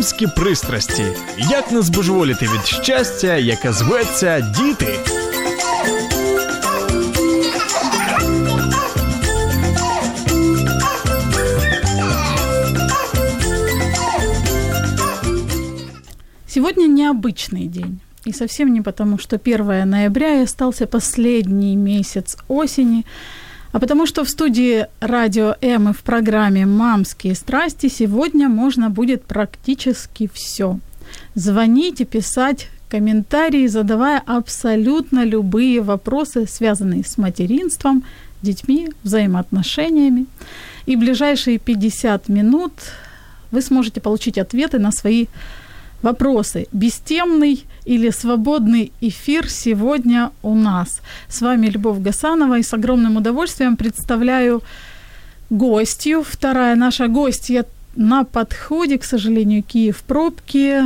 Мамські пристрасті. Як не збожеволіти від щастя, яке зветься діти. Сегодня необычный день. И совсем не потому, что 1 ноября и остался последний месяц осени, а потому что в студии Радио М и в программе «Мамские страсти» сегодня можно будет практически все. Звонить и писать комментарии, задавая абсолютно любые вопросы, связанные с материнством, детьми, взаимоотношениями. И в ближайшие 50 минут вы сможете получить ответы на свои вопросы. Бестемный или свободный эфир сегодня у нас. С вами Любовь Гасанова и с огромным удовольствием представляю гостью. Вторая наша гостья на подходе, к сожалению, Киев в пробке,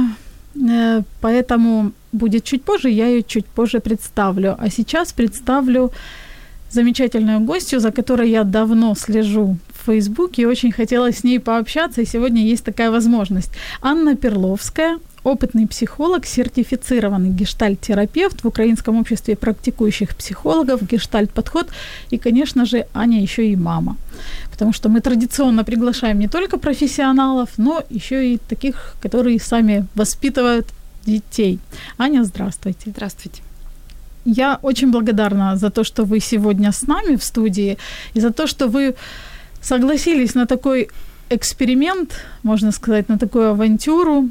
э, поэтому будет чуть позже, я ее чуть позже представлю. А сейчас представлю замечательную гостью, за которой я давно слежу в Фейсбуке и очень хотела с ней пообщаться, и сегодня есть такая возможность. Анна Перловская, опытный психолог, сертифицированный гештальт-терапевт в Украинском обществе практикующих психологов, гештальт-подход и, конечно же, Аня еще и мама. Потому что мы традиционно приглашаем не только профессионалов, но еще и таких, которые сами воспитывают детей. Аня, здравствуйте. Здравствуйте. Я очень благодарна за то, что вы сегодня с нами в студии, и за то, что вы согласились на такой эксперимент, можно сказать, на такую авантюру.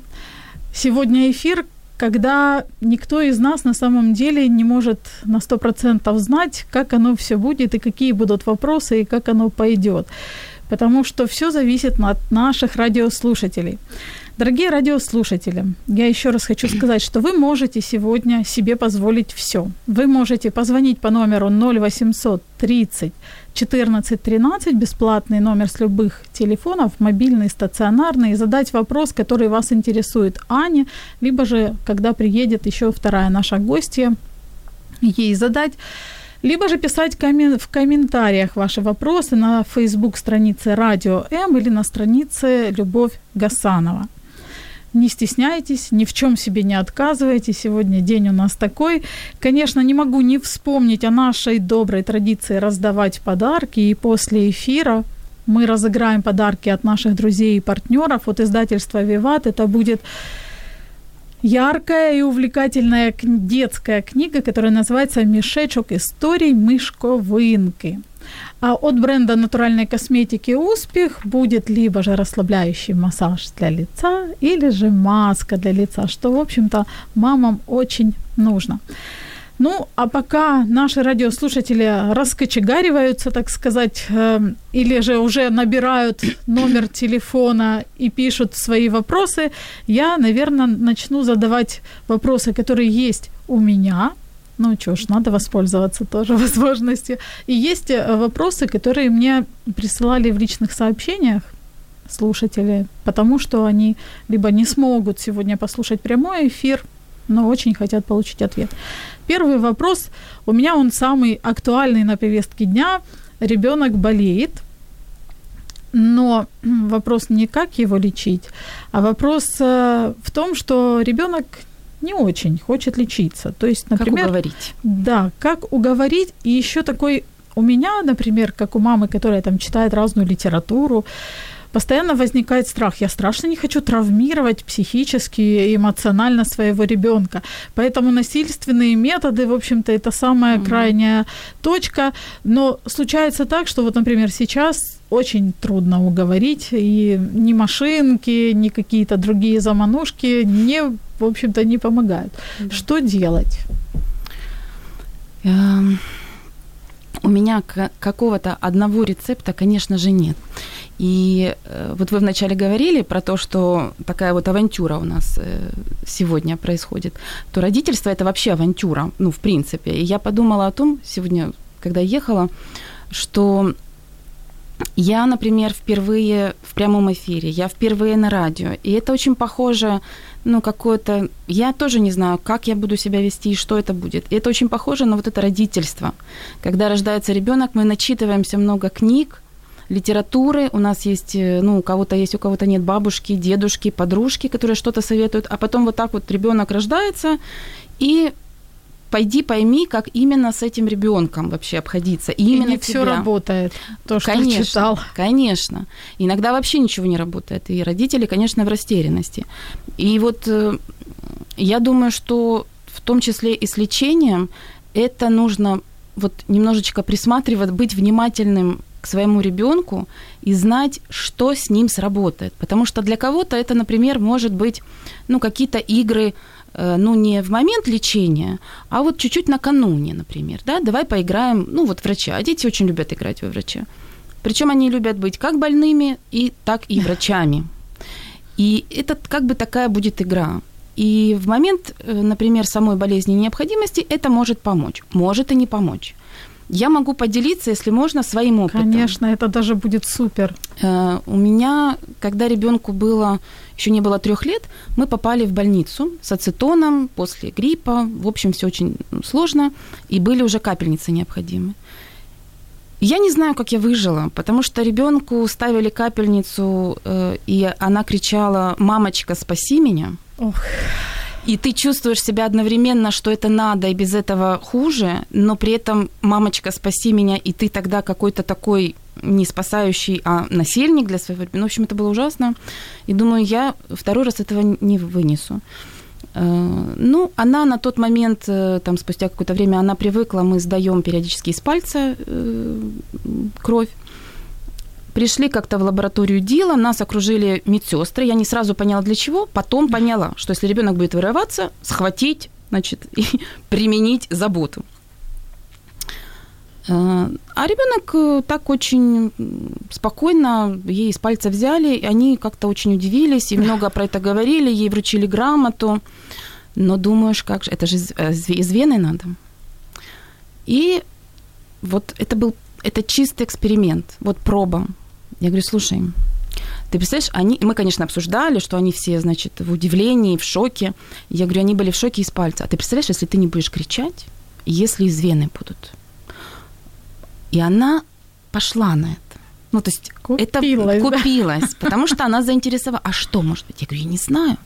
Сегодня эфир, когда никто из нас на самом деле не может на 100% знать, как оно все будет и какие будут вопросы и как оно пойдет. Потому что все зависит от наших радиослушателей. Дорогие радиослушатели, я еще раз хочу сказать, что вы можете сегодня себе позволить все. Вы можете позвонить по номеру 0800 30 14 13, бесплатный номер с любых телефонов, мобильный, стационарный, и задать вопрос, который вас интересует Ане, либо же, когда приедет еще вторая наша гостья, ей задать либо же писать в комментариях ваши вопросы на Facebook странице Радио М или на странице Любовь Гасанова. Не стесняйтесь, ни в чем себе не отказывайте. Сегодня день у нас такой. Конечно, не могу не вспомнить о нашей доброй традиции раздавать подарки. И после эфира мы разыграем подарки от наших друзей и партнеров от издательства «Виват». Это будет яркая и увлекательная детская книга, которая называется «Мешечок историй мышковынки». А от бренда натуральной косметики «Успех» будет либо же расслабляющий массаж для лица, или же маска для лица, что, в общем-то, мамам очень нужно. Ну, а пока наши радиослушатели раскочегариваются, так сказать, э, или же уже набирают номер телефона и пишут свои вопросы, я, наверное, начну задавать вопросы, которые есть у меня, ну что ж, надо воспользоваться тоже возможностью. И есть э, вопросы, которые мне присылали в личных сообщениях слушатели, потому что они либо не смогут сегодня послушать прямой эфир, но очень хотят получить ответ. Первый вопрос, у меня он самый актуальный на повестке дня. Ребенок болеет, но вопрос не как его лечить, а вопрос э, в том, что ребенок не очень хочет лечиться. То есть, например... Как уговорить? Да, как уговорить. И еще такой у меня, например, как у мамы, которая там читает разную литературу, постоянно возникает страх. Я страшно не хочу травмировать психически и эмоционально своего ребенка. Поэтому насильственные методы, в общем-то, это самая mm-hmm. крайняя точка. Но случается так, что вот, например, сейчас очень трудно уговорить, и ни машинки, ни какие-то другие заманушки не, в общем-то, не помогают. Mm-hmm. Что делать? Um у меня какого-то одного рецепта, конечно же, нет. И вот вы вначале говорили про то, что такая вот авантюра у нас сегодня происходит, то родительство это вообще авантюра, ну, в принципе. И я подумала о том сегодня, когда ехала, что я, например, впервые в прямом эфире, я впервые на радио, и это очень похоже, ну, какое-то... Я тоже не знаю, как я буду себя вести и что это будет. И это очень похоже на вот это родительство. Когда рождается ребенок, мы начитываемся много книг, литературы, у нас есть, э, ну, у кого-то есть, у кого-то нет бабушки, дедушки, подружки, которые что-то советуют, а потом вот так вот ребенок рождается, и пойди пойми, как именно с этим ребенком вообще обходиться. И, и именно не все работает, то, что конечно, читал. Конечно. Иногда вообще ничего не работает. И родители, конечно, в растерянности. И вот э, я думаю, что в том числе и с лечением это нужно вот немножечко присматривать, быть внимательным к своему ребенку и знать, что с ним сработает. Потому что для кого-то это, например, может быть ну, какие-то игры ну, не в момент лечения, а вот чуть-чуть накануне, например, да, давай поиграем, ну, вот врача, а дети очень любят играть во врача. Причем они любят быть как больными, и так и врачами. И это как бы такая будет игра. И в момент, э, например, самой болезни необходимости это может помочь, может и не помочь. Я могу поделиться, если можно, своим опытом. Конечно, это даже будет супер. Э, у меня, когда ребенку было еще не было трех лет, мы попали в больницу с ацетоном после гриппа. В общем, все очень сложно, и были уже капельницы необходимы. Я не знаю, как я выжила, потому что ребенку ставили капельницу, э, и она кричала «Мамочка, спаси меня!». Ох. И ты чувствуешь себя одновременно, что это надо, и без этого хуже, но при этом «Мамочка, спаси меня!» И ты тогда какой-то такой не спасающий, а насильник для своего ребенка. Ну, в общем, это было ужасно. И думаю, я второй раз этого не вынесу. Э, ну, она на тот момент, э, там, спустя какое-то время, она привыкла, мы сдаем периодически из пальца э, кровь. Пришли как-то в лабораторию Дила, нас окружили медсестры. Я не сразу поняла для чего, потом поняла, что если ребенок будет вырываться, схватить, значит, и применить заботу. Э, а ребенок э, так очень спокойно ей из пальца взяли, и они как-то очень удивились и много про это говорили, ей вручили грамоту. Но думаешь, как же, это же из, э, вены надо. И вот это был, это чистый эксперимент, вот проба. Я говорю, слушай, ты представляешь, они, мы, конечно, обсуждали, что они все, значит, в удивлении, в шоке. Я говорю, они были в шоке из пальца. А ты представляешь, если ты не будешь кричать, если из вены будут – и она пошла на это. Ну, то есть купилась, это купилась, да? потому что она заинтересовала. А что, может быть? Я говорю, я не знаю.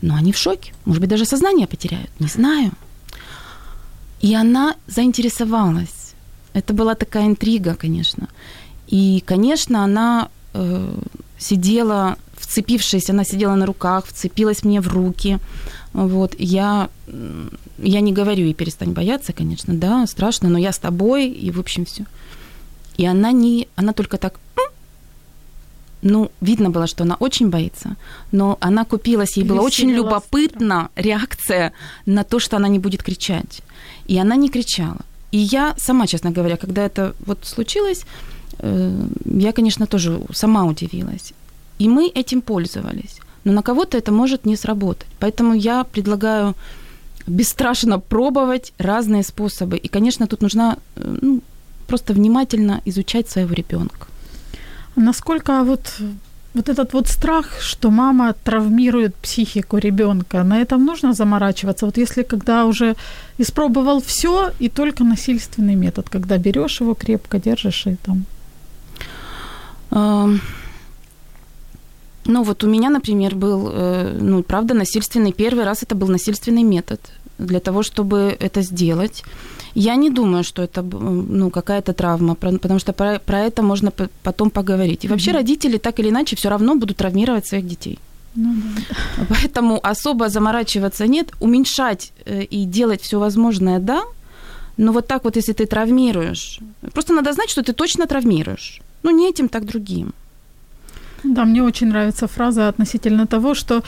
Но они в шоке. Может быть, даже сознание потеряют. Не знаю. И она заинтересовалась. Это была такая интрига, конечно. И, конечно, она э, сидела, вцепившись, она сидела на руках, вцепилась мне в руки. Вот, я, я не говорю ей перестань бояться, конечно, да, страшно, но я с тобой, и, в общем, все. И она не, она только так, ну, видно было, что она очень боится, но она купилась, ей было очень любопытна реакция на то, что она не будет кричать. И она не кричала. И я сама, честно говоря, когда это вот случилось, я, конечно, тоже сама удивилась. И мы этим пользовались. Но на кого-то это может не сработать. Поэтому я предлагаю бесстрашно пробовать разные способы. И, конечно, тут нужна э, ну, просто внимательно изучать своего ребенка. Насколько вот вот этот вот страх, что мама травмирует психику ребенка, на этом нужно заморачиваться. Вот если когда уже испробовал все и только насильственный метод, когда берешь его крепко, держишь и там. Ну вот у меня, например, был, э, ну правда, насильственный первый раз это был насильственный метод для того, чтобы это сделать. Я не думаю, что это ну, какая-то травма, потому что про, про это можно потом поговорить. И вообще mm-hmm. родители так или иначе все равно будут травмировать своих детей. Ну, да. Поэтому особо заморачиваться нет, уменьшать э, и делать все возможное, да. Но вот так вот, если ты травмируешь, просто надо знать, что ты точно травмируешь. Ну, не этим, так другим. Да, мне очень нравится фраза относительно того, что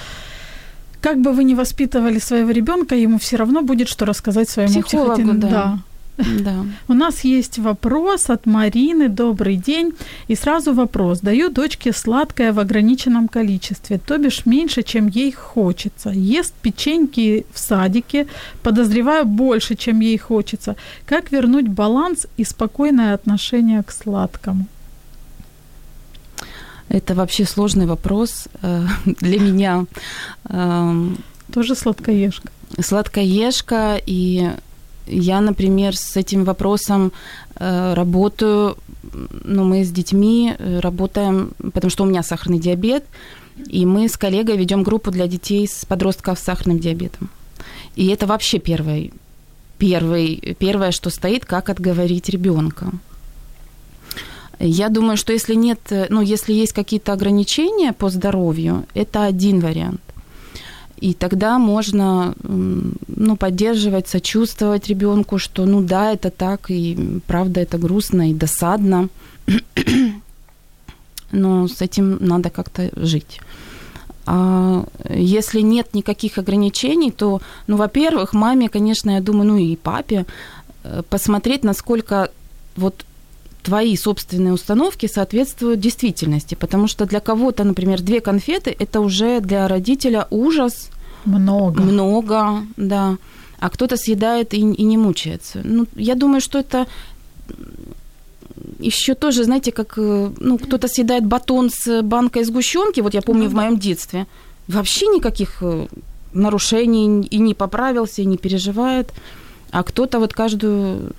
как бы вы ни воспитывали своего ребенка, ему все равно будет что рассказать своему психологу. Да. да. Да. У нас есть вопрос от Марины. Добрый день. И сразу вопрос. Даю дочке сладкое в ограниченном количестве, то бишь меньше, чем ей хочется. Ест печеньки в садике, подозреваю, больше, чем ей хочется. Как вернуть баланс и спокойное отношение к сладкому? Это вообще сложный вопрос э, для меня. Эм, Тоже сладкоежка. Сладкоежка, и я, например, с этим вопросом э, работаю, ну, мы с детьми э, работаем, потому что у меня сахарный диабет, и мы с коллегой ведем группу для детей с подростков с сахарным диабетом. И это вообще первый, первый, первое, что стоит, как отговорить ребенка. Я думаю, что если нет, ну, если есть какие-то ограничения по здоровью, это один вариант. И тогда можно ну, поддерживать, сочувствовать ребенку, что ну да, это так, и правда это грустно и досадно. Но с этим надо как-то жить. А если нет никаких ограничений, то, ну, во-первых, маме, конечно, я думаю, ну и папе, э, посмотреть, насколько вот твои собственные установки соответствуют действительности. Потому что для кого-то, например, две конфеты – это уже для родителя ужас. Много. Много, да. А кто-то съедает и, и не мучается. Ну, я думаю, что это еще тоже, знаете, как э, ну, кто-то съедает батон с банкой сгущенки, вот я помню ну, в моем детстве, вообще никаких э, нарушений и не поправился, и не переживает. А кто-то вот каждую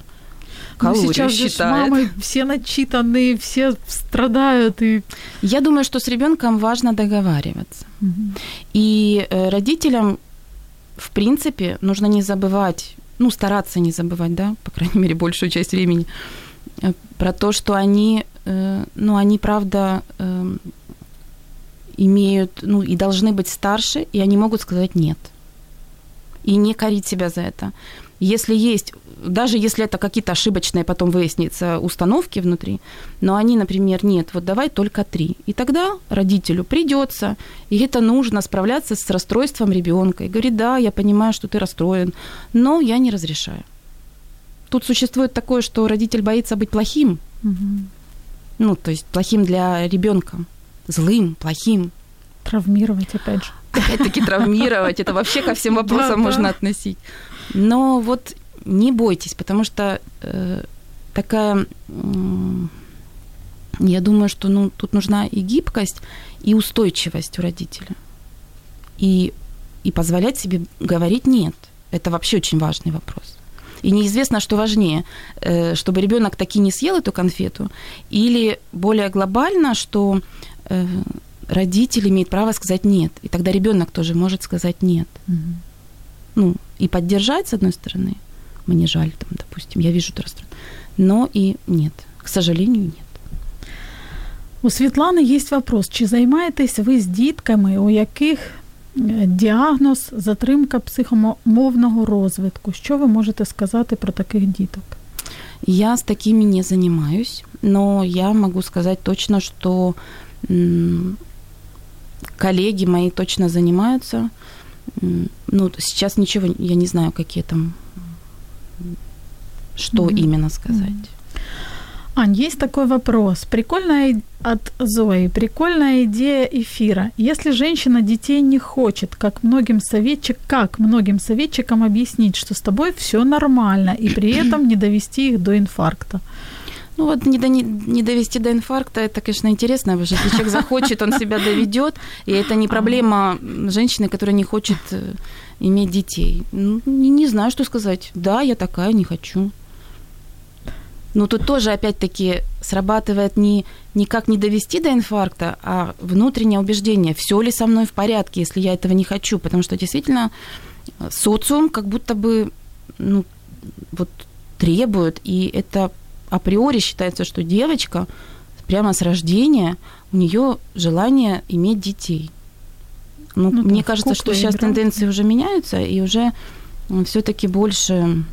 калорию ну, сейчас считает. Же мамы все начитанные, все страдают. И... Я думаю, что с ребенком важно договариваться. Угу. И э, родителям, в принципе, нужно не забывать, ну, стараться не забывать, да, по крайней мере, большую часть времени, э, про то, что они, э, ну, они, правда, имеют, ну, и должны быть старше, и они могут сказать «нет». И не корить себя за это. Если есть даже если это какие-то ошибочные, потом выяснится, установки внутри, но они, например, нет, вот давай только три. И тогда родителю придется, и это нужно справляться с расстройством ребенка. И говорит, да, я понимаю, что ты расстроен, но я не разрешаю. Тут существует такое, что родитель боится быть плохим. Угу. Ну, то есть плохим для ребенка, злым, плохим. Травмировать, опять же. Опять-таки травмировать, это вообще ко всем вопросам можно относить. Но вот не бойтесь, потому что э, такая, э, я думаю, что ну, тут нужна и гибкость, и устойчивость у родителя. И, и позволять себе говорить нет. Это вообще очень важный вопрос. И неизвестно, что важнее, э, чтобы ребенок таки не съел эту конфету, или более глобально, что э, родитель имеет право сказать нет. И тогда ребенок тоже может сказать нет. Угу. Ну, и поддержать, с одной стороны, мне жаль, там, допустим, я вижу это Но и нет, к сожалению, нет. У Світлани є вопрос: чи займаєтесь ви з дітками, у яких діагноз затримка психомовного розвитку? Що ви можете сказати про таких діток? Я с такими не занимаюсь, но я могу сказать точно, что коллеги мои точно занимаются. Ну, сейчас ничего, я не знаю, какие там что mm-hmm. именно сказать. Ань, есть такой вопрос. Прикольная от Зои. Прикольная идея эфира. Если женщина детей не хочет, как многим советчик, как многим советчикам объяснить, что с тобой все нормально, и при этом не довести их до инфаркта? Ну вот не, до, не, не довести до инфаркта, это, конечно, интересно, потому что если человек захочет, он себя доведет, и это не проблема женщины, которая не хочет э, иметь детей. Ну, не, не знаю, что сказать. Да, я такая, не хочу. Но тут тоже, опять-таки, срабатывает не, никак не довести до инфаркта, а внутреннее убеждение, все ли со мной в порядке, если я этого не хочу. Потому что действительно э, социум как будто бы ну, вот, требует, и это априори считается, что девочка прямо с рождения, у нее желание иметь детей. Ну, ну мне кажется, что сейчас игра. тенденции уже меняются, и уже все-таки больше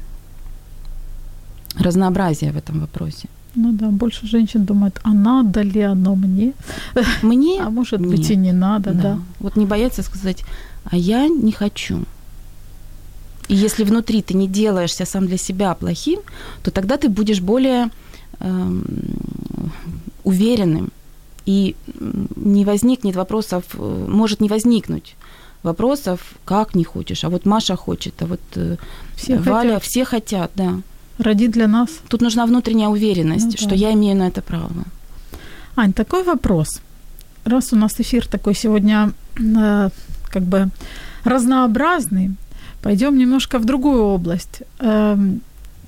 разнообразия в этом вопросе. Ну да, больше женщин думают, а надо ли оно мне? Мне? А может быть и не надо, да. да. Вот не бояться сказать, а я не хочу. И если внутри ты не делаешься сам для себя плохим, то тогда ты будешь более э, уверенным. И не возникнет вопросов, э, может не возникнуть вопросов, как не хочешь. А вот Маша хочет, а вот э, все Валя, хотят. все хотят, да. Ради для нас. Тут нужна внутренняя уверенность, ну, да. что я имею на это право. Ань, такой вопрос. Раз у нас эфир такой сегодня э, как бы разнообразный, пойдем немножко в другую область. Э,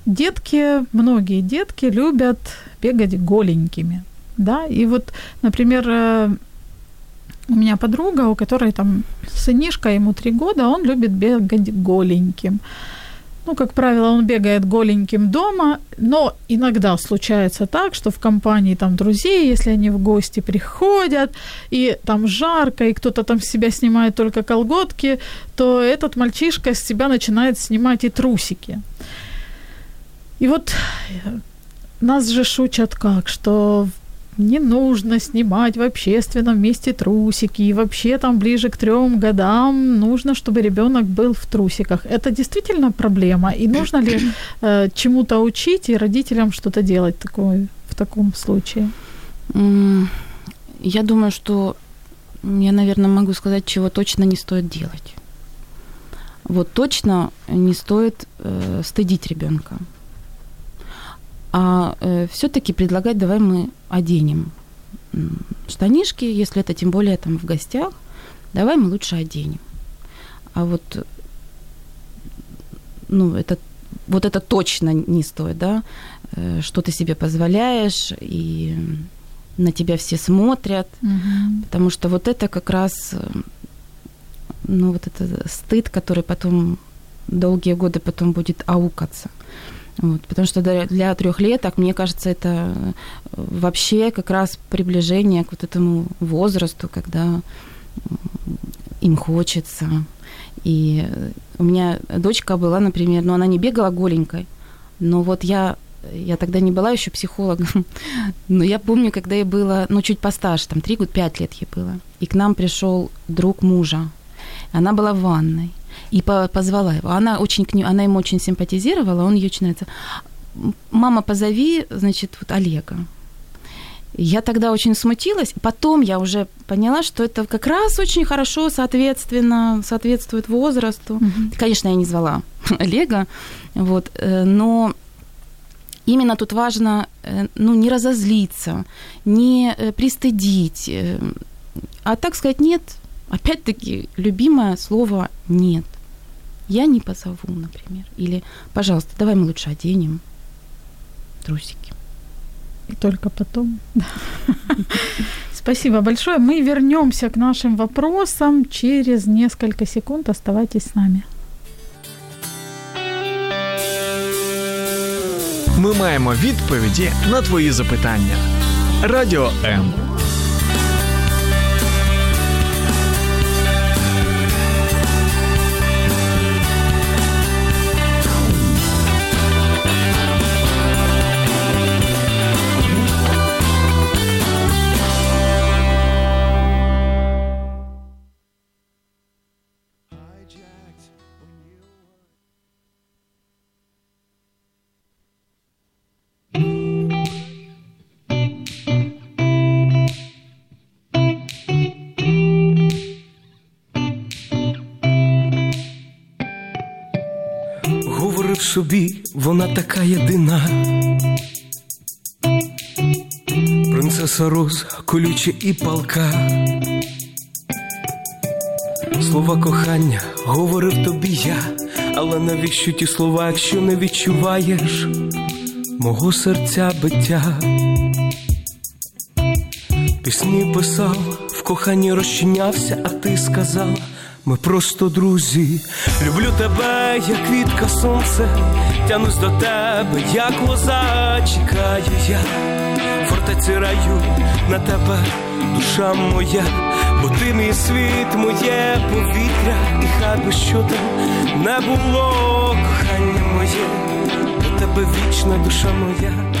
детки, многие детки любят бегать голенькими. Да, и вот, например, э, у меня подруга, у которой там сынишка, ему три года, он любит бегать голеньким. Ну, как правило, он бегает голеньким дома, но иногда случается так, что в компании там друзей, если они в гости приходят, и там жарко, и кто-то там с себя снимает только колготки, то этот мальчишка с себя начинает снимать и трусики. И вот нас же шутят как, что не нужно снимать в общественном месте трусики, и вообще там ближе к трем годам нужно, чтобы ребенок был в трусиках. Это действительно проблема, и нужно ли э, чему-то учить и родителям что-то делать такое, в таком случае? Я думаю, что я, наверное, могу сказать, чего точно не стоит делать. Вот точно не стоит э, стыдить ребенка а э, все-таки предлагать давай мы оденем штанишки, если это тем более там в гостях, давай мы лучше оденем. А вот, ну, это, вот это точно не стоит, да, э, что ты себе позволяешь, и на тебя все смотрят, угу. потому что вот это как раз, ну, вот это стыд, который потом долгие годы потом будет аукаться. Вот, потому что для трехлеток, мне кажется, это э, вообще как раз приближение к вот этому возрасту, когда им хочется. И у меня дочка была, например, ну она не бегала голенькой, но вот я я тогда не была еще психологом, но я помню, когда ей было, ну, чуть постарше, там, 3 года, 5 лет ей было, и к нам пришел друг мужа, она была в ванной, и позвала его. Она, очень к нему, она ему очень симпатизировала, он очень нравится. Мама, позови, значит, вот Олега. Я тогда очень смутилась. Потом я уже поняла, что это как раз очень хорошо, соответственно, соответствует возрасту. Mm-hmm. Конечно, я не звала Олега, вот, э, но именно тут важно, э, ну, не разозлиться, не э, пристыдить, а так сказать, нет, опять-таки, любимое слово «нет» я не позову, например. Или, пожалуйста, давай мы лучше оденем трусики. И только потом. Спасибо большое. Мы вернемся к нашим вопросам через несколько секунд. Оставайтесь с нами. Ми маємо відповіді на твої запитання. Радіо М. собі, вона така єдина. Принцеса роз колюча і палка. Слова кохання говорив тобі я, але навіщо ті слова, якщо не відчуваєш мого серця биття? Пісні писав, в коханні розчинявся, а ти сказала ми просто друзі. Люблю тебе, як квітка сонце, тянусь до тебе, як лоза, чекаю я, фортеці раю на тебе, душа моя, бо ти мій світ, моє повітря, і хай би що там не було, кохання моє, до тебе вічна душа моя.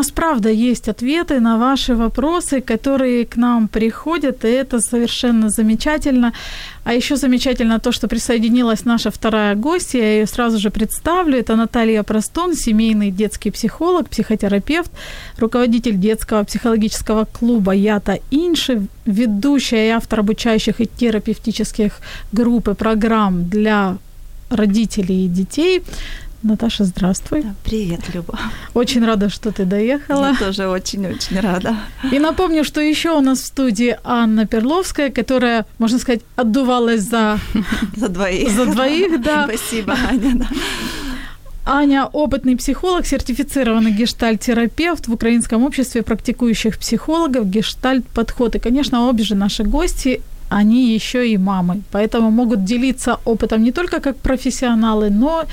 нас правда есть ответы на ваши вопросы, которые к нам приходят, и это совершенно замечательно. А еще замечательно то, что присоединилась наша вторая гостья, я ее сразу же представлю. Это Наталья Простон, семейный детский психолог, психотерапевт, руководитель детского психологического клуба «Ята Инши», ведущая и автор обучающих и терапевтических групп и программ для родителей и детей. Наташа, здравствуй. Привет, Люба. Очень рада, что ты доехала. Я тоже очень-очень рада. И напомню, что еще у нас в студии Анна Перловская, которая, можно сказать, отдувалась за... За двоих. За двоих, да. Спасибо, Аня, да. Аня – опытный психолог, сертифицированный гештальт-терапевт в Украинском обществе практикующих психологов, гештальт-подход. И, конечно, обе же наши гости они еще и мамы, поэтому могут делиться опытом не только как профессионалы, но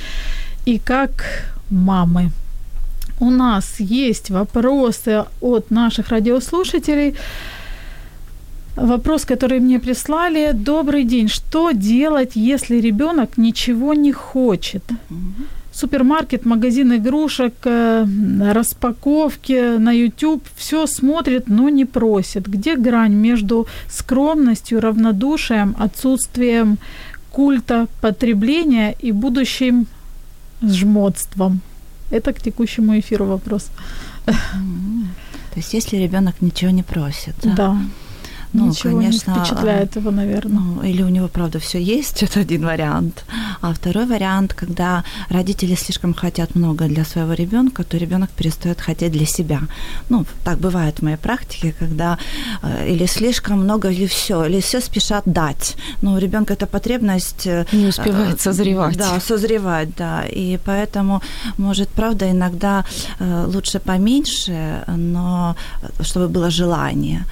и как мамы. У нас есть вопросы от наших радиослушателей. Вопрос, который мне прислали. Добрый день. Что делать, если ребенок ничего не хочет? Супермаркет, магазин игрушек, э, распаковки на YouTube, все смотрит, но не просит. Где грань между скромностью, равнодушием, отсутствием культа потребления и будущим жмотством? Это к текущему эфиру вопрос. То есть, если ребенок ничего не просит. Да. да. Ну, Ничего конечно, не впечатляет его, наверное. Ну, или у него, правда, все есть, это один вариант. А второй вариант, когда родители слишком хотят много для своего ребенка, то ребенок перестает хотеть для себя. Ну, так бывает в моей практике, когда э, или слишком много, или все, или все спешат дать. Но у ребенка эта потребность... Э, не успевает созревать. Да, созревать, да. И поэтому, может, правда, иногда э, лучше поменьше, но чтобы было желание.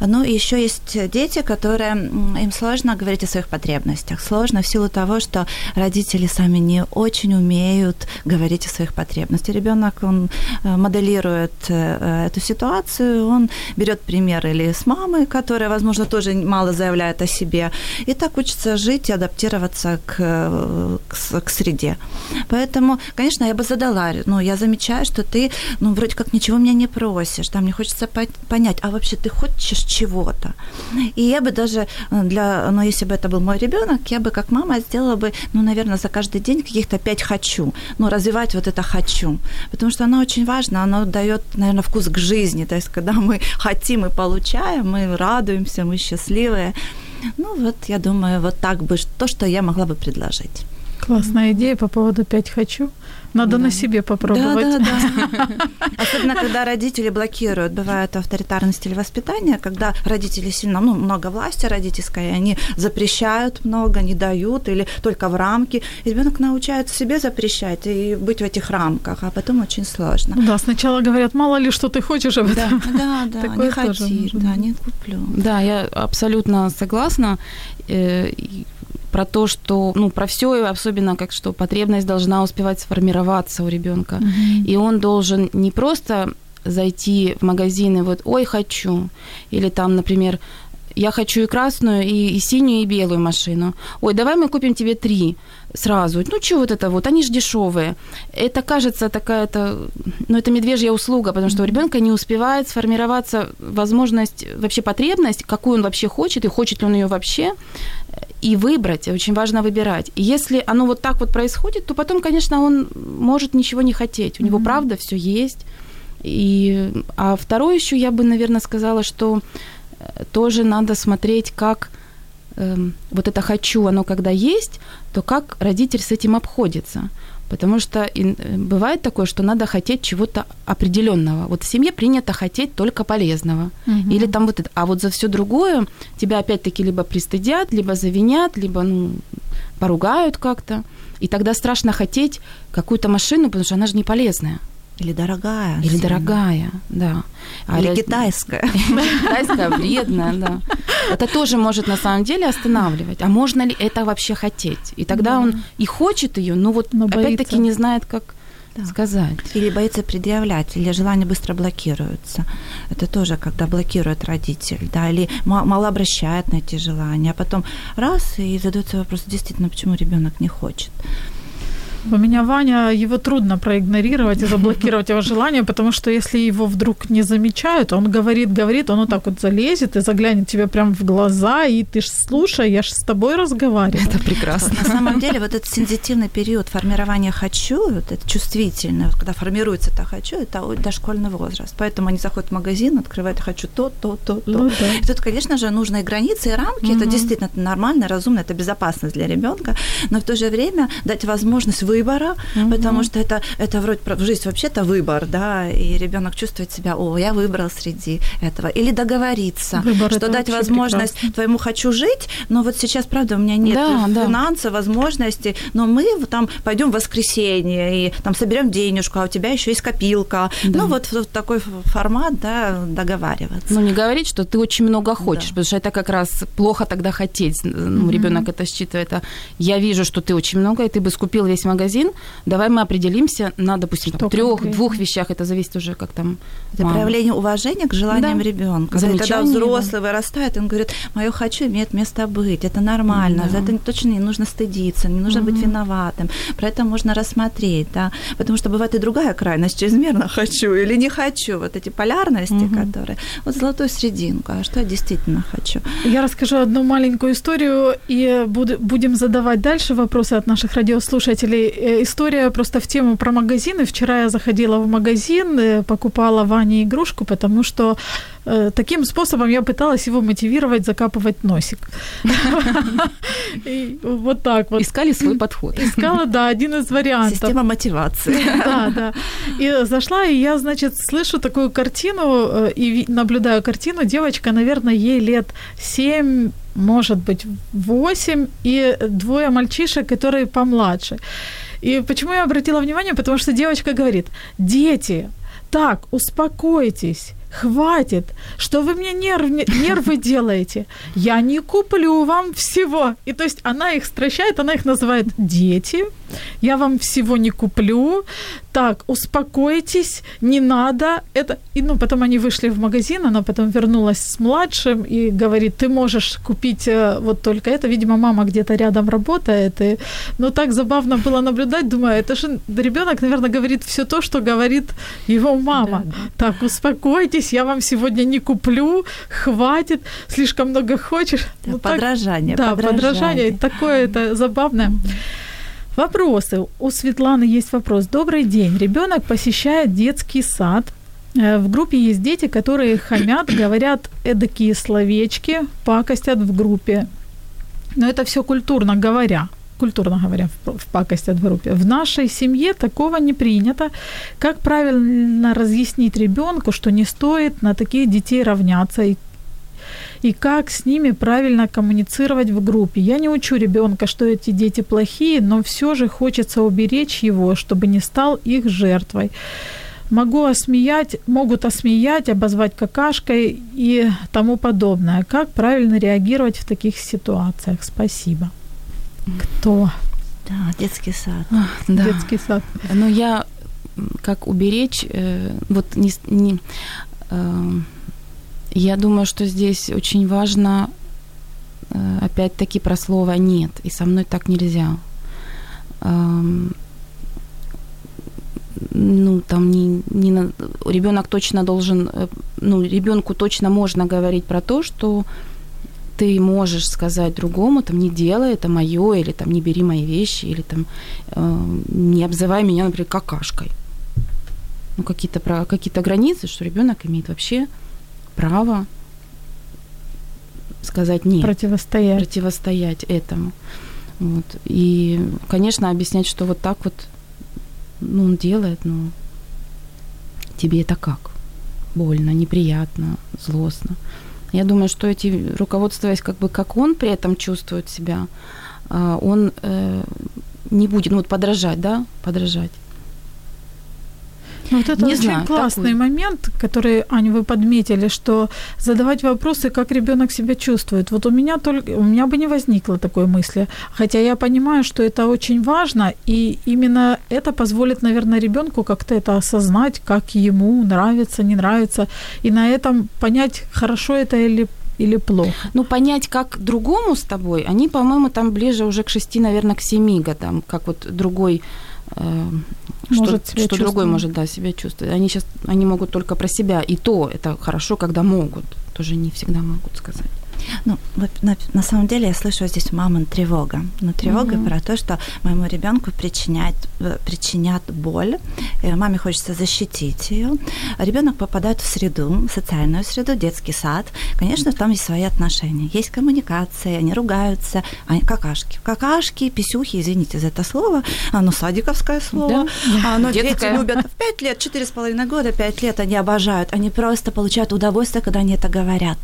Ну, еще еще есть дети, которые им сложно говорить о своих потребностях. Сложно в силу того, что родители сами не очень умеют говорить о своих потребностях. Ребенок, он э, моделирует э, эту ситуацию, он берет пример или с мамы, которая, возможно, тоже мало заявляет о себе, и так учится жить и адаптироваться к, к, к среде. Поэтому, конечно, я бы задала, ну, я замечаю, что ты, ну, вроде как ничего меня не просишь, да, мне хочется понять, а вообще ты хочешь чего-то? Что И я бы даже э, для, ну, если бы это был мой ребенок, я бы как мама сделала бы, ну, наверное, за каждый день каких-то пять хочу. Ну, развивать вот это хочу. Потому что оно очень важно, оно дает, наверное, вкус к жизни. То есть, когда мы хотим и получаем, мы радуемся, мы счастливые. Ну, вот, я думаю, вот так бы, то, что я могла бы предложить. Классная идея по поводу «пять хочу». Надо да. на себе попробовать. Да, да, да. Особенно, когда родители блокируют. Бывает авторитарный стиль воспитания, когда родители сильно, ну, много власти родительской, они запрещают много, не дают или только в рамки. И ребенок научается себе запрещать и быть в этих рамках, а потом очень сложно. Да, сначала говорят, мало ли, что ты хочешь об этом. Да, да, да не хоти, да, не куплю. Да, я абсолютно согласна э, про то, что, ну, про все, особенно как что потребность должна успевать сформироваться у ребенка. Mm-hmm. И он должен не просто зайти в магазин и вот, ой, хочу, или там, например, я хочу и красную, и, и синюю, и белую машину. Ой, давай мы купим тебе три сразу. Ну, что вот это вот, они же дешевые. Это кажется такая-то, ну, это медвежья услуга, потому что у ребенка не успевает сформироваться возможность, вообще потребность, какую он вообще хочет, и хочет ли он ее вообще, и выбрать. Очень важно выбирать. И если оно вот так вот происходит, то потом, конечно, он может ничего не хотеть. У него, правда, все есть. И, а второе еще я бы, наверное, сказала, что тоже надо смотреть, как э, вот это хочу, оно когда есть, то как родитель с этим обходится. Потому что э, бывает такое, что надо хотеть чего-то определенного. Вот в семье принято хотеть только полезного. Угу. Или там вот это. А вот за все другое тебя опять-таки либо пристыдят, либо завинят, либо ну, поругают как-то. И тогда страшно хотеть какую-то машину, потому что она же не полезная. Или дорогая. Или сильно. дорогая, да. А Или китайская. Китайская, вредная, да. Это тоже может на самом деле останавливать. А можно ли это вообще хотеть? И тогда он и хочет ее, но вот опять-таки не знает, как да. сказать. Или боится предъявлять, или желание быстро блокируется. Это тоже, когда блокирует родитель, да, или мало обращает на эти желания, а потом раз и задается вопрос, действительно, почему ребенок не хочет. У меня Ваня, его трудно проигнорировать и заблокировать его желание, потому что если его вдруг не замечают, он говорит, говорит, он вот так вот залезет и заглянет тебе прям в глаза, и ты ж слушай, я ж с тобой разговариваю. Это прекрасно. На самом деле вот этот сензитивный период формирования «хочу», вот это чувствительное, вот когда формируется это «хочу», это дошкольный возраст. Поэтому они заходят в магазин, открывают «хочу то, то, то, то». Ну да. И тут, конечно же, нужны и границы, и рамки. Это действительно нормально, разумно, это безопасность для ребенка. Но в то же время дать возможность выбора, потому что это, это вроде жизнь вообще-то выбор, да, и ребенок чувствует себя, о, я выбрал среди этого. Или договориться, Выбор что дать возможность прекрасно. твоему «хочу жить», но вот сейчас, правда, у меня нет Да, да. финансов, возможностей, но мы там пойдем в воскресенье и там соберем денежку, а у тебя еще есть копилка. Да. Ну, вот, вот такой формат, да, договариваться. Ну, не говорить, что ты очень много хочешь, потому что это как раз плохо тогда хотеть. Ну, ребенок это считывает. А я вижу, что ты очень много, и ты бы скупил весь магазин. Давай мы определимся на, допустим, Что трех, двух вещах. Это зависит уже, как там. Это мама. проявление уважения к желаниям Да. ребенка. Когда взрослый вырастает, он говорит, мое хочу имеет место быть, это нормально, Да. за это точно не нужно стыдиться, не нужно быть виноватым, про это можно рассмотреть, да, потому что бывает и другая крайность, чрезмерно хочу или не хочу, вот эти полярности, которые, вот золотую серединку, а что я действительно хочу. Я расскажу одну маленькую историю и буду, будем задавать дальше вопросы от наших радиослушателей. Э, История просто в тему про магазины. Вчера я заходила в магазин, э, покупала Ване игрушку, потому что э, таким способом я пыталась его мотивировать закапывать носик. Вот так вот. Искали свой подход. Искала, да, один из вариантов. Система мотивации. Да, да. И зашла, и я, значит, слышу такую картину и наблюдаю картину. Девочка, наверное, ей лет 7, может быть, 8, и двое мальчишек, которые помладше. И почему я обратила внимание? Потому что девочка говорит, дети, так, успокойтесь, хватит, что вы мне нерв- нервы делаете, я не куплю вам всего. И то есть она их стращает, она их называет дети, я вам всего не куплю, так, успокойтесь, не надо. Это... И, ну, потом они вышли в магазин, она потом вернулась с младшим и говорит, ты можешь купить э, вот только это. Видимо, мама где-то рядом работает. И... Ну, так забавно было наблюдать. Думаю, это же ребенок, наверное, говорит все то, что говорит его мама. Так, успокойтесь, я вам сегодня не куплю, хватит, слишком много хочешь. Да, Ну, так- подражание, Да, подражание. подражание. Такое это забавное. Вопросы. У Светланы есть вопрос. Добрый день. Ребенок посещает детский сад. Э, В группе есть дети, которые хамят, говорят эдакие словечки, пакостят в группе. Но это все культурно говоря. Культурно говоря, в пакостят в группе. В нашей семье такого не принято. Как правильно разъяснить ребенку, что не стоит на таких детей равняться и и как с ними правильно коммуницировать в группе. Я не учу ребенка, что эти дети плохие, но все же хочется уберечь его, чтобы не стал их жертвой. Могу осмеять, могут осмеять, обозвать какашкой и тому подобное. Как правильно реагировать в таких ситуациях? Спасибо. Кто? Да, детский сад. Да. Детский сад. Но я м, как уберечь, э, вот не, не э, я думаю, что здесь очень важно э, опять-таки про слово нет, и со мной так нельзя. Эм, ну, там не, не ребенок точно должен, э, ну, ребенку точно можно говорить про то, что ты можешь сказать другому, там, не делай это мое, или там, не бери мои вещи, или там, э, не обзывай меня, например, какашкой. Ну, какие-то, про, какие-то границы, что ребенок имеет вообще право сказать нет Противостоять. противостоять этому. Вот. И, конечно, объяснять, что вот так вот ну, он делает, ну, тебе это как? Больно, неприятно, злостно. Я думаю, что эти, руководствуясь как бы как он при этом чувствует себя, а, он э, не будет, ну вот подражать, да, подражать. Ну, вот это Не очень знаю, классный такой. момент, который, Аня, вы подметили, что задавать вопросы, как ребенок себя чувствует. Вот у меня только, у меня бы не возникло такой мысли. Хотя я понимаю, что это очень важно, и именно это позволит, наверное, ребенку как-то это осознать, как ему нравится, не нравится, и на этом понять, хорошо это или или плохо. Ну, понять, как другому с тобой, они, по-моему, там ближе уже к шести, наверное, к семи годам, как вот другой э, Может что, себя что другой может да, себя чувствовать. Они сейчас они могут только про себя. И то это хорошо, когда могут. Тоже не всегда могут сказать. Ну, на, на самом деле я слышу здесь мамы тревога. Но тревога Мгм. про то, что моему ребенку причинять, э, причинят боль. Э, Маме хочется защитить ее. Ребенок попадает в среду, в социальную среду, детский сад. Конечно, там есть свои отношения. Есть коммуникация, они ругаются. Они какашки. Какашки, писюхи, извините за это слово. Оно садиковское слово. Да. Оно дети Детское. любят в 5 лет, четыре с половиной года, 5 лет они обожают. Они просто получают удовольствие, когда они это говорят.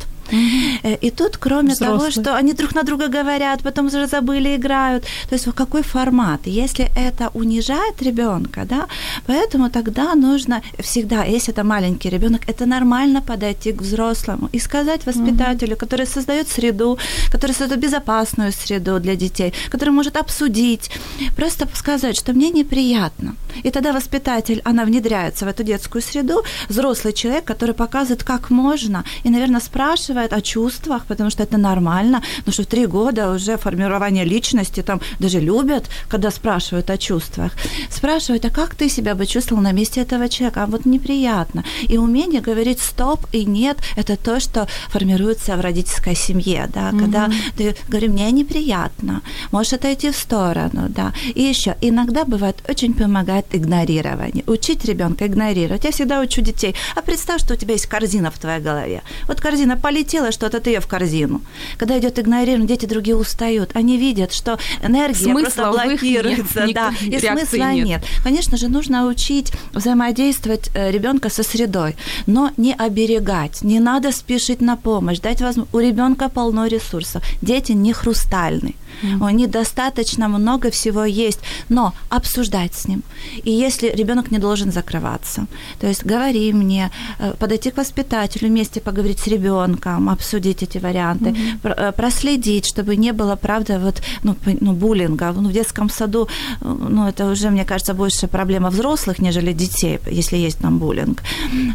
Э, И тут, кроме того, Взрослые. что они друг на друга говорят, потом уже забыли, играют. То есть, какой формат? Если это унижает ребенка, да, поэтому тогда нужно всегда, если это маленький ребенок, это нормально подойти к взрослому и сказать воспитателю, который создает среду, который создает безопасную среду для детей, который может обсудить, просто сказать, что мне неприятно. И тогда воспитатель, она внедряется в эту детскую среду, взрослый человек, который показывает, как можно, и, наверное, спрашивает о чувствах, потому что это нормально, потому что в три года уже формирование личности, там даже любят, когда спрашивают о чувствах. Спрашивают, а как ты себя бы чувствовал на месте этого человека? А вот неприятно. И умение говорить стоп и нет, это то, что формируется в родительской семье, да, когда ты говоришь, мне неприятно, можешь отойти в сторону, да. И еще, иногда бывает очень помогает игнорирование. Учить ребенка игнорировать. Я всегда учу детей, а представь, что у тебя есть корзина в твоей голове. Вот корзина полетела, что-то ты в корзину. Когда идет игнорирование, дети другие устают. Они видят, что энергия Смысла просто их нет, блокируется. да, и смысла нет. нет. Конечно же, нужно учить взаимодействовать ребенка со средой, но не оберегать, не надо спешить на помощь, дать возможность. У ребенка полно ресурсов. Дети не хрустальны. У них достаточно много всего есть, но обсуждать с ним. И если ребенок не должен закрываться, то есть говори мне, э, подойти к воспитателю, вместе поговорить с ребенком, обсудить эти варианты, э, проследить, чтобы не было, правда, вот, ну, ну, буллинга. Ну, в детском саду, э, ну, это уже, мне кажется, больше проблема взрослых, нежели детей, если есть там буллинг.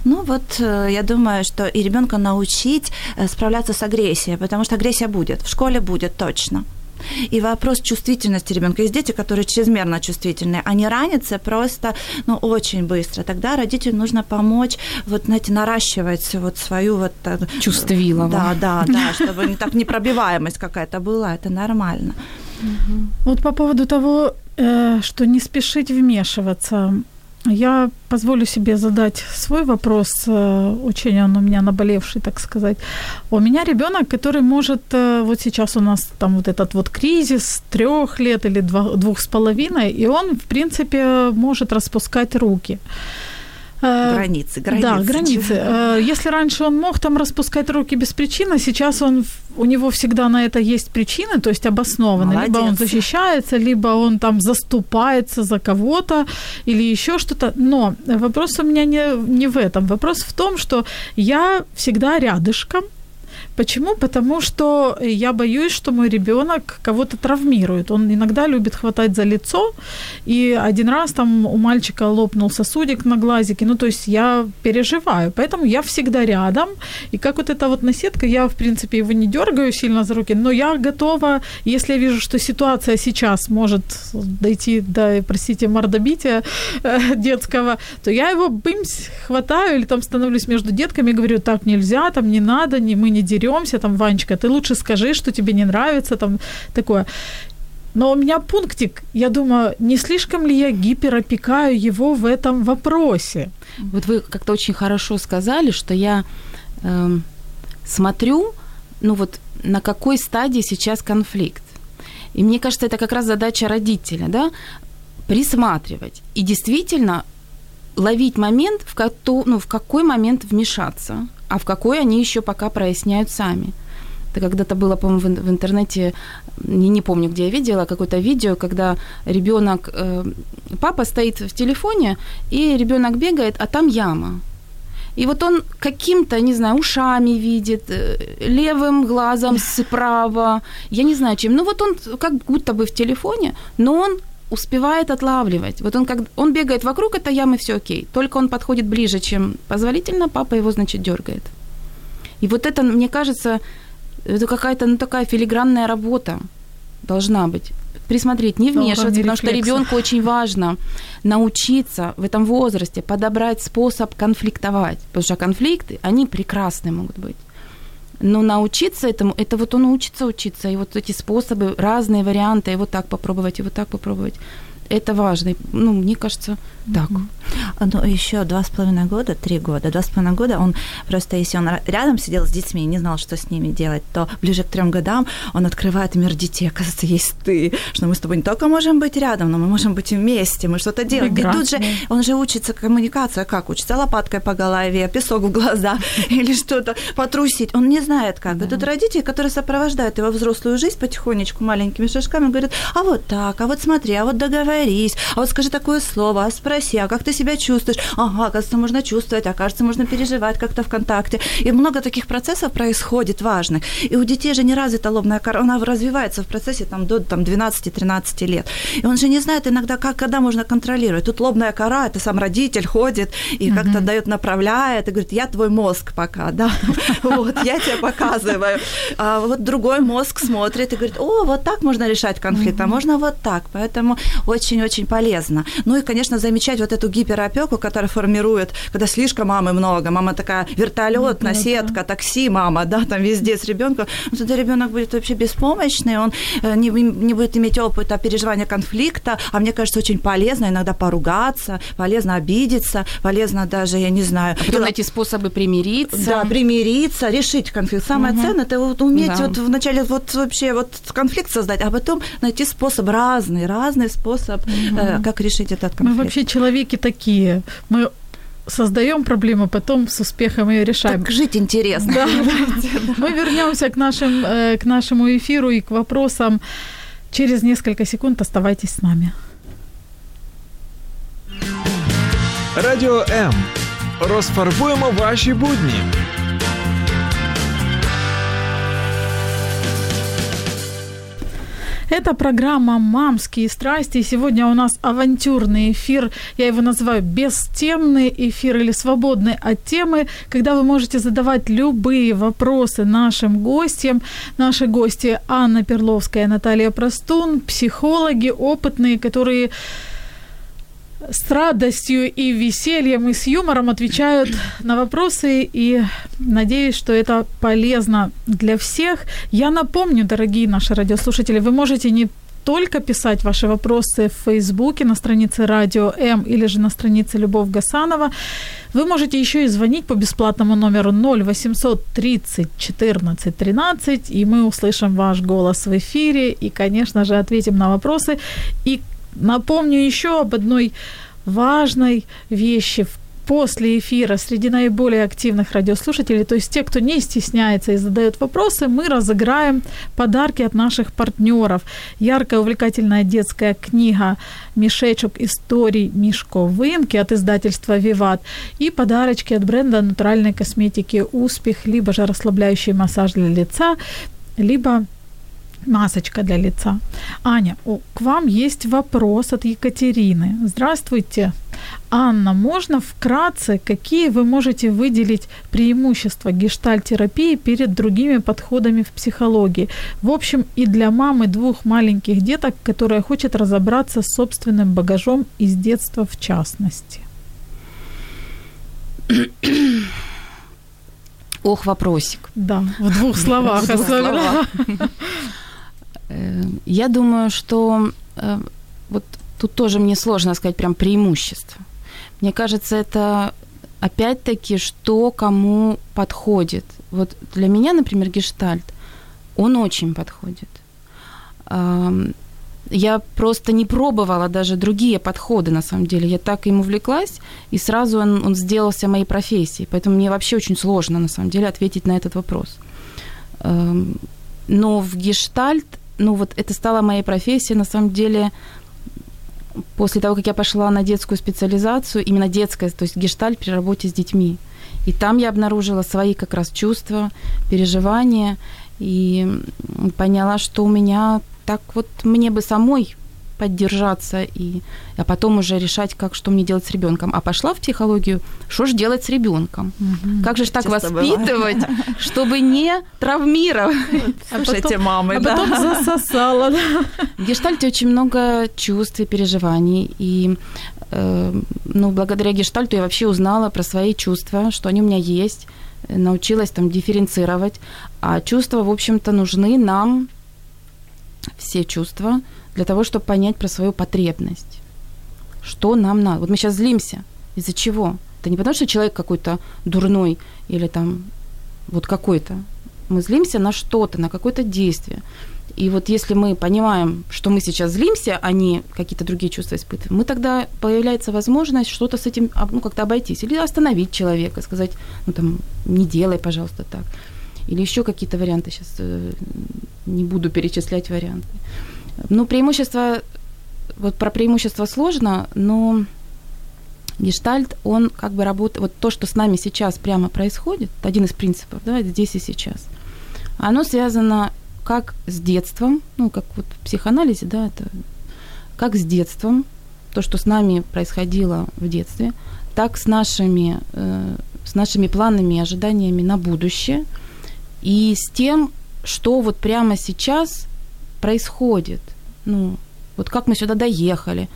Ну, вот э, я думаю, что и ребенка научить справляться с агрессией, потому что агрессия будет, в школе будет точно. И вопрос чувствительности ребенка. Есть дети, которые чрезмерно чувствительные. Они ранятся просто ну, очень быстро. Тогда родителю нужно помочь вот, знаете, наращивать вот свою вот... э, Чувствилово. Да, да, да, чтобы не так непробиваемость какая-то была. Это нормально. Вот по поводу того, э, что не спешить вмешиваться, я позволю себе задать свой вопрос, э, очень он у меня наболевший, так сказать. У меня ребенок, который может, э, вот сейчас у нас там вот этот вот кризис трех лет или два, двух с половиной, и он, в принципе, может распускать руки. Э, Границы, границы. да, границы. Э, Если раньше он мог там распускать руки без причины, сейчас он, у него всегда на это есть причины, то есть обоснованно. Либо он защищается, либо он там заступается за кого-то или еще что-то. Но вопрос у меня не, не в этом. Вопрос в том, что я всегда рядышком, Почему? Потому что я боюсь, что мой ребенок кого-то травмирует. Он иногда любит хватать за лицо, и один раз там у мальчика лопнул сосудик на глазике. Ну, то есть я переживаю, поэтому я всегда рядом. И как вот эта вот наседка, я, в принципе, его не дергаю сильно за руки, но я готова, если я вижу, что ситуация сейчас может дойти до, простите, мордобития э, детского, то я его бымсь хватаю или там становлюсь между детками и говорю, так нельзя, там не надо, не, мы не деремся, там, Ванечка, ты лучше скажи, что тебе не нравится, там, такое. Но у меня пунктик, я думаю, не слишком ли я гиперопекаю его в этом вопросе? Вот вы как-то очень хорошо сказали, что я эм, смотрю, ну вот на какой стадии сейчас конфликт. И мне кажется, это как раз задача родителя, да, присматривать и действительно ловить момент, в, кото- ну, в какой момент вмешаться, а в какой они еще пока проясняют сами. Это когда-то было, по-моему, в ин- в интернете, не, не помню, где я видела, какое-то видео, когда ребенок, э, папа стоит в телефоне, и ребенок бегает, а там яма. И вот он каким-то, не знаю, ушами видит, э, левым глазом справа, я не знаю чем. Ну вот он как будто бы в телефоне, но он успевает отлавливать. Вот он, как, он бегает вокруг этой ямы, все окей. Только он подходит ближе, чем позволительно, папа его, значит, дергает. И вот это, мне кажется, это какая-то, ну, такая филигранная работа должна быть. присмотреть, не вмешиваться, уровне потому что ребенку очень важно научиться в этом возрасте подобрать способ конфликтовать, потому что конфликты, они прекрасные могут быть. Но научиться этому, это вот он учится учиться, и вот эти способы, разные варианты, и вот так попробовать, и вот так попробовать. Это важно. Ну, мне кажется, так. Ну, еще два с половиной года, три года. Два с половиной года он просто, если он рядом сидел с детьми и не знал, что с ними делать, то ближе к трем годам он открывает мир детей. Оказывается, есть ты, что мы с тобой не только можем быть рядом, но мы можем быть вместе, мы что-то делаем. И тут же да. он же учится коммуникация, как учится? Лопаткой по голове, песок в глаза или что-то, потрусить. Он не знает как. И тут родители, которые сопровождают его взрослую жизнь потихонечку, маленькими шажками, говорят, а вот так, а вот смотри, а вот договорись, а вот скажи такое слово, а спроси, а как ты себя чувствуешь? Ага, оказывается, можно чувствовать, окажется, можно переживать как-то в контакте. И много таких процессов происходит важных. И у детей же не развита лобная кора, она развивается в процессе там, до там, 12-13 лет. И он же не знает иногда, как, когда можно контролировать. Тут лобная кора, это сам родитель ходит и как-то дает, направляет, и говорит, я твой мозг пока, да, вот, я тебе показываю. А вот другой мозг смотрит и говорит, о, вот так можно решать конфликт, а можно вот так. Поэтому очень-очень полезно. Ну и, конечно, замечать вот эту гиперопеку, которая формирует, когда слишком мамы много, мама такая вертолет, наседка, такси, мама, да, там везде с ребенком. Ну, тогда ребенок будет вообще беспомощный, он э, не, не будет иметь опыта переживания конфликта, а мне кажется, очень полезно иногда поругаться, полезно обидеться, полезно даже, я не знаю, А потом найти способы примириться. да, примириться, решить конфликт. Самое ценное это вот уметь Да. вот вначале вот вообще вот конфликт создать, а потом найти способ разный, разный способ, э, как решить этот Мы конфликт. вообще человеки такие. Мы создаем проблему, потом с успехом ее решаем. так жить интересно. Да, Мы вернемся к, нашим, э, к нашему эфиру и к вопросам через несколько секунд. Оставайтесь с нами. Радіо М. Розфарбуємо ваші будні. Это программа «Мамские страсти». И Сегодня у нас авантюрный эфир. Я его называю «Бестемный эфир» или «Свободный от темы», когда вы можете задавать любые вопросы нашим гостям. Наши гости Анна Перловская, Наталья Простун, психологи опытные, которые с радостью и весельем и с юмором отвечают на вопросы и надеюсь, что это полезно для всех. Я напомню, дорогие наши радиослушатели, вы можете не только писать ваши вопросы в Фейсбуке на странице Радио М или же на странице Любовь Гасанова. Вы можете еще и звонить по бесплатному номеру 0800 30 14 13, и мы услышим ваш голос в эфире и, конечно же, ответим на вопросы. И Напомню еще об одной важной вещи. После эфира среди наиболее активных радиослушателей, то есть те, кто не стесняется и задает вопросы, мы разыграем подарки от наших партнеров. Яркая, увлекательная детская книга «Мешечек историй Мишковынки» от издательства «Виват» и подарочки от бренда натуральной косметики «Успех», либо же расслабляющий массаж для лица, либо масочка для лица. Аня, о, к вам есть вопрос от Екатерины. Здравствуйте. Анна, можно вкратце, какие вы можете выделить преимущества гештальтерапии перед другими подходами в психологии? В общем, и для мамы двух маленьких деток, которая хочет разобраться с собственным багажом из детства в частности. Ох, вопросик. Да, в двух словах. В двух словах. Э, Я думаю, что э, вот тут тоже мне сложно сказать прям преимущество. Мне кажется, это опять-таки, что кому подходит. Вот для меня, например, гештальт, он очень подходит. Я просто не пробовала даже другие подходы, на самом деле. Я так им увлеклась, и сразу он, он сделался моей профессией. Поэтому мне вообще очень сложно, на самом деле, ответить на этот вопрос. Но в гештальт, ну вот это стало моей профессией, на самом деле, после того, как я пошла на детскую специализацию, именно детская, то есть гештальт при работе с детьми. И там я обнаружила свои как раз чувства, переживания, и поняла, что у меня так вот мне бы самой поддержаться, и, а потом уже решать, как, что мне делать с ребенком. А пошла в психологию, что же делать с ребенком? Угу. Как же так Часто воспитывать, бывает. чтобы не травмировать? Слушайте, мамы, а потом засосала. В гештальте очень много чувств и переживаний, и э, ну, благодаря гештальту я вообще узнала про свои чувства, что они у меня есть, научилась там дифференцировать, а чувства, в общем-то, нужны нам, все чувства, для того, чтобы понять про свою потребность. Что нам надо. Вот мы сейчас злимся. Из-за чего? Это не потому, что человек какой-то дурной или там вот какой-то. Мы злимся на что-то, на какое-то действие. И вот если мы понимаем, что мы сейчас злимся, а не какие-то другие чувства испытываем, мы тогда появляется возможность что-то с этим, ну, как-то обойтись. Или остановить человека, сказать, ну, там, не делай, пожалуйста, так. Или еще какие-то варианты. Сейчас э, не буду перечислять варианты. Ну, преимущество, вот про преимущество сложно, но гештальт, он как бы работает, вот то, что с нами сейчас прямо происходит, один из принципов, да, здесь и сейчас, оно связано как с детством, ну, как вот в психоанализе, да, это как с детством, то, что с нами происходило в детстве, так с нашими, э, с нашими планами и ожиданиями на будущее, и с тем, что вот прямо сейчас происходит. Ну, вот как мы сюда доехали.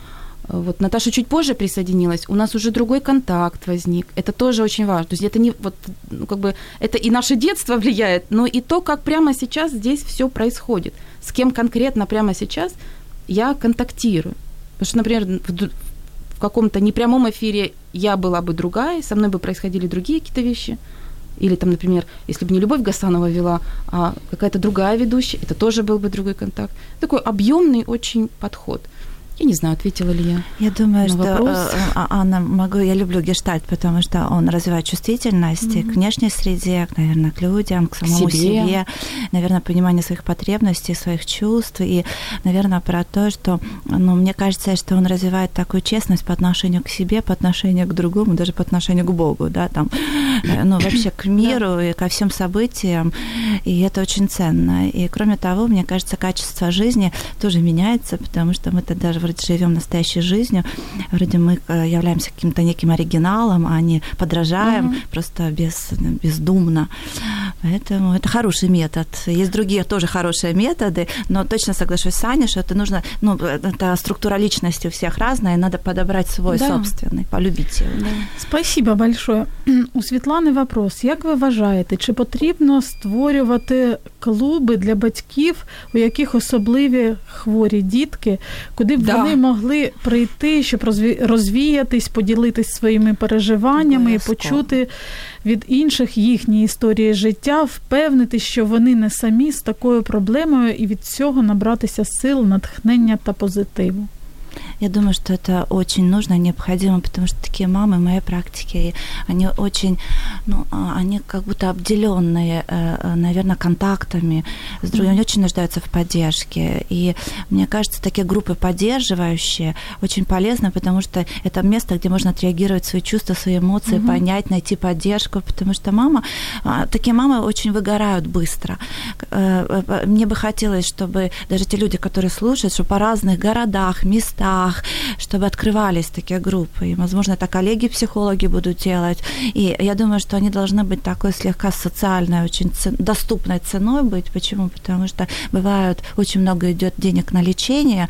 Вот Наташа чуть позже присоединилась, у нас уже другой контакт возник. Это тоже очень важно. То есть это не вот, ну, как бы, это и наше детство влияет, но и то, как прямо сейчас здесь все происходит. С кем конкретно прямо сейчас я контактирую. Потому что, например, в, в каком-то непрямом эфире я была бы другая, со мной бы происходили другие какие-то вещи – или там, например, если бы не Любовь Гасанова вела, а какая-то другая ведущая, это тоже был бы другой контакт. Такой объемный очень подход – я не знаю, ответила ли я. Я думаю, на что вопрос. Э, а, Анна, могу, я люблю гештальт, потому что он развивает чувствительность mm-hmm. к внешней среде, к, наверное, к людям, к самому к себе. себе, наверное, понимание своих потребностей, своих чувств, и, наверное, про то, что, ну, мне кажется, что он развивает такую честность по отношению к себе, по отношению к другому, даже по отношению к Богу, да, там, э, ну, вообще к миру и ко всем событиям, и это очень ценно. И, кроме того, мне кажется, качество жизни тоже меняется, потому что мы-то даже вроде живем настоящей жизнью, вроде мы э, являемся каким-то неким оригиналом, а не подражаем mm-hmm. просто без, бездумно. Поэтому это хороший метод. Есть другие тоже хорошие методы, но точно соглашусь с Аней, что это нужно, ну, это структура личности у всех разная, и надо подобрать свой да. собственный, полюбить его. Да. Спасибо большое. У Світлани вопрос. Як ви вважаєте, чи потрібно створювати клуби для батьків, у яких особливі хворі дітки, куди б да. вони могли прийти, щоб розвіятись, поділитись своїми переживаннями і почути від інших їхні історії життя, впевнити, що вони не самі з такою проблемою, і від цього набратися сил, натхнення та позитиву. Я думаю, что это очень нужно, необходимо, потому что такие мамы в моей практике, они очень, ну, а, они как будто обделенные, э, э, наверное, контактами с другими, они очень нуждаются в поддержке. И мне кажется, такие группы поддерживающие очень полезны, потому что это место, где можно отреагировать свои чувства, свои эмоции, угу. понять, найти поддержку, потому что мама, а, такие мамы очень выгорают быстро. Э, мне бы хотелось, чтобы даже те люди, которые слушают, что по разных городах, местах, местах, чтобы открывались такие группы. И, возможно, это коллеги-психологи будут делать. И я думаю, что они должны быть такой слегка социальной, очень цен- доступной ценой быть. Почему? Потому что бывает очень много идет денег на лечение,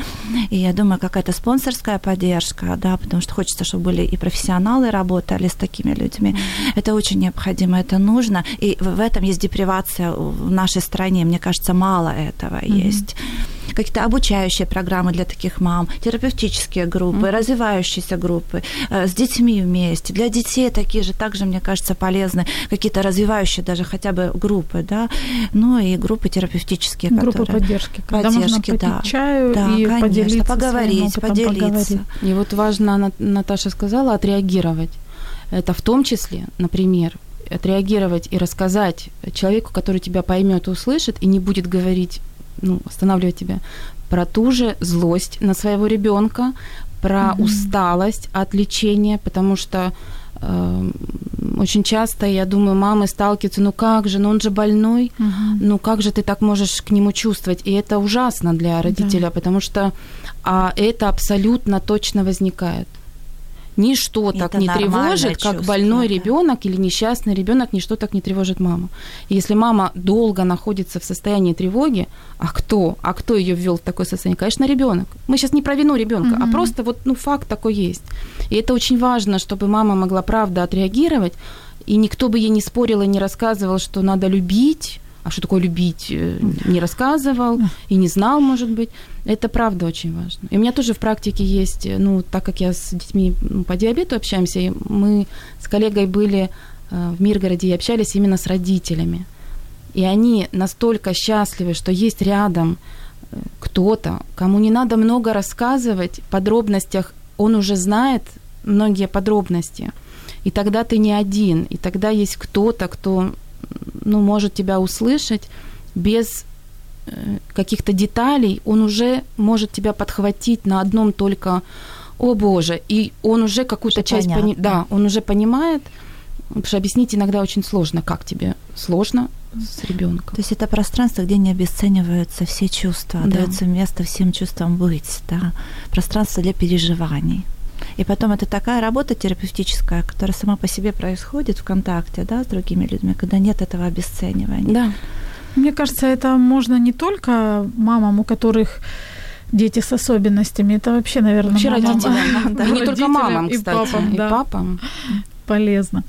и я думаю, какая-то спонсорская поддержка, да, потому что хочется, чтобы были и профессионалы работали с такими людьми. Mm-hmm. Это очень необходимо, это нужно. И в этом есть депривация в нашей стране. Мне кажется, мало этого mm-hmm. есть какие-то обучающие программы для таких мам, терапевтические группы, mm-hmm. развивающиеся группы э, с детьми вместе. Для детей такие же также, мне кажется, полезны какие-то развивающие даже хотя бы группы, да, ну и группы терапевтические, группы которые... поддержки, когда поддержки, можно да. чаю да, и конечно, поделиться поговорить, поделиться. Поговорить. И вот важно, Наташа сказала, отреагировать. Это в том числе, например, отреагировать и рассказать человеку, который тебя поймет и услышит, и не будет говорить ну, останавливать тебя, про ту же злость на своего ребенка, про mm-hmm. усталость от лечения, потому что э, очень часто, я думаю, мамы сталкиваются, ну как же, ну он же больной, угу. ну как же ты так можешь к нему чувствовать? И это ужасно для родителя, да. потому что а это абсолютно точно возникает. Ничто это так не тревожит, как больной да. ребенок или несчастный ребенок, ничто так не тревожит маму. И если мама долго находится в состоянии тревоги, а кто? А кто ее ввел в такое состояние? Конечно, ребенок. Мы сейчас не про вину ребенка, mm-hmm. а просто вот ну факт такой есть. И это очень важно, чтобы мама могла правда отреагировать, и никто бы ей не спорил и не рассказывал, что надо любить, а что такое любить, э, не рассказывал и не знал, может быть. Это правда очень важно. И у меня тоже в практике есть, э, ну, так как я с детьми ну, по диабету общаемся, и мы с коллегой были э, в Миргороде и общались именно с родителями. И они настолько счастливы, что есть рядом кто-то, кому не надо много рассказывать, в подробностях он уже знает многие подробности. И тогда ты не один, и тогда есть кто-то, кто ну, может тебя услышать без э, каких-то деталей, он уже может тебя подхватить на одном только «О Боже!» И он уже какую-то часть... Пони... Да, он уже понимает, потому что объяснить иногда очень сложно, как тебе сложно с ребенком. То есть это пространство, где не обесцениваются все чувства, да. дается место всем чувствам быть, да, пространство для переживаний. И потом это такая работа терапевтическая, которая сама по себе происходит в контакте да, с другими людьми, когда нет этого обесценивания. Да. Мне кажется, это можно не только мамам, у которых дети с особенностями, это вообще, наверное, вообще мамам, родителям, да. не только мамам, кстати, и папам, да. и папам. Полезно.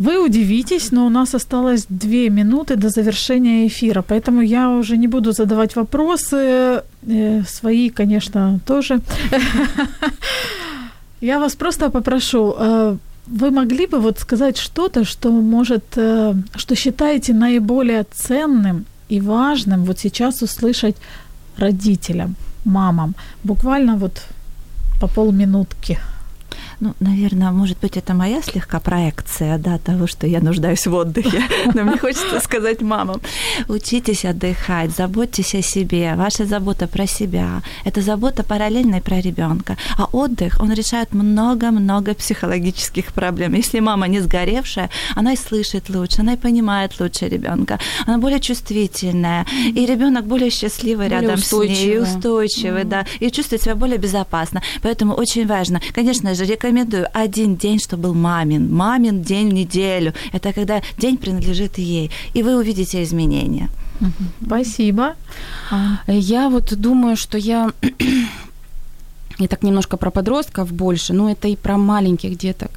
Вы удивитесь, но у нас осталось две минуты до завершения эфира, поэтому я уже не буду задавать вопросы, э, свои, конечно, тоже. Я вас просто попрошу, э, вы могли бы вот сказать что-то, что может, э, что считаете наиболее ценным и важным вот сейчас услышать родителям, мамам, буквально вот по полминутки. Ну, наверное, может быть, это моя слегка проекция, да, того, что я нуждаюсь в отдыхе. Но мне хочется сказать мамам, учитесь отдыхать, заботьтесь о себе. Ваша забота про себя – это забота параллельная про ребенка. А отдых, он решает много-много психологических проблем. Если мама не сгоревшая, она и слышит лучше, она и понимает лучше ребенка, она более чувствительная, и ребенок более счастливый более рядом с ней, устойчивый, mm. да, и чувствует себя более безопасно. Поэтому очень важно, конечно же, рекомендую рекомендую один день, что был мамин. Мамин день в неделю. Это когда день принадлежит ей. И вы увидите изменения. Спасибо. Я вот думаю, что я и так немножко про подростков больше, но это и про маленьких деток.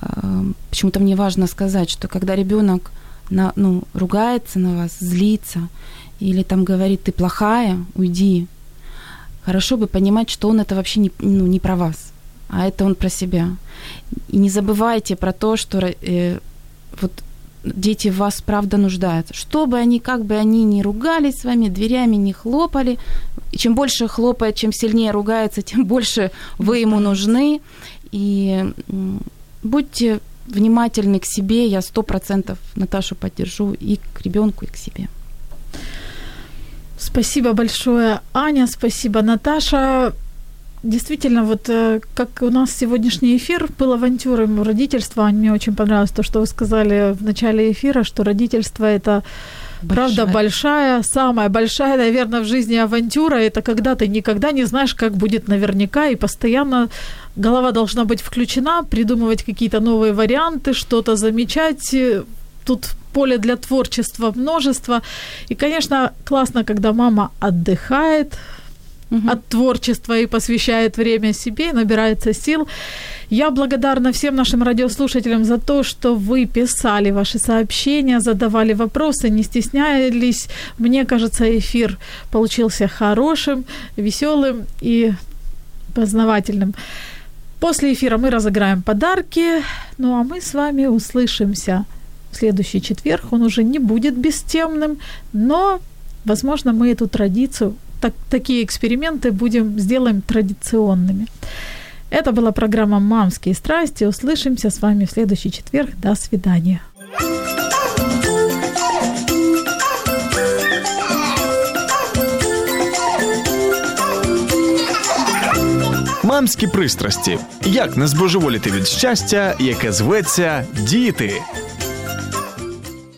А, почему-то мне важно сказать, что когда ребенок на, ну, ругается на вас, злится, или там говорит, ты плохая, уйди, хорошо бы понимать, что он это вообще не, ну, не про вас а это он про себя. И не забывайте про то, что э, вот дети в вас правда нуждаются. Что бы они, как бы они ни ругались с вами, дверями не хлопали, и чем больше хлопает, чем сильнее ругается, тем больше вы ему нужны. И будьте внимательны к себе, я сто процентов Наташу поддержу и к ребенку, и к себе. Спасибо большое, Аня, спасибо, Наташа действительно, вот э, как у нас сегодняшний эфир был авантюрой родительства, мне очень понравилось то, что вы сказали в начале эфира, что родительство это Большая. Правда, большая, самая большая, наверное, в жизни авантюра это когда ты никогда не знаешь, как будет наверняка, и постоянно голова должна быть включена, придумывать какие-то новые варианты, что-то замечать. Тут поле для творчества множество. И, конечно, классно, когда мама отдыхает, угу. от творчества и посвящает время себе, набирается сил. Я благодарна всем нашим радиослушателям за то, что вы писали ваши сообщения, задавали вопросы, не стеснялись. Мне кажется, эфир получился хорошим, веселым и познавательным. После эфира мы разыграем подарки, ну а мы с вами услышимся в следующий четверг. Он уже не будет бестемным, но, возможно, мы эту традицию так, такие эксперименты будем сделаем традиционными. Это была программа «Мамские страсти». Услышимся с вами в следующий четверг. До свидания. Дамські пристрасті. Як не збожеволіти від щастя, яке зветься діти.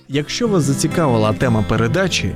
Якщо вас зацікавила тема передачі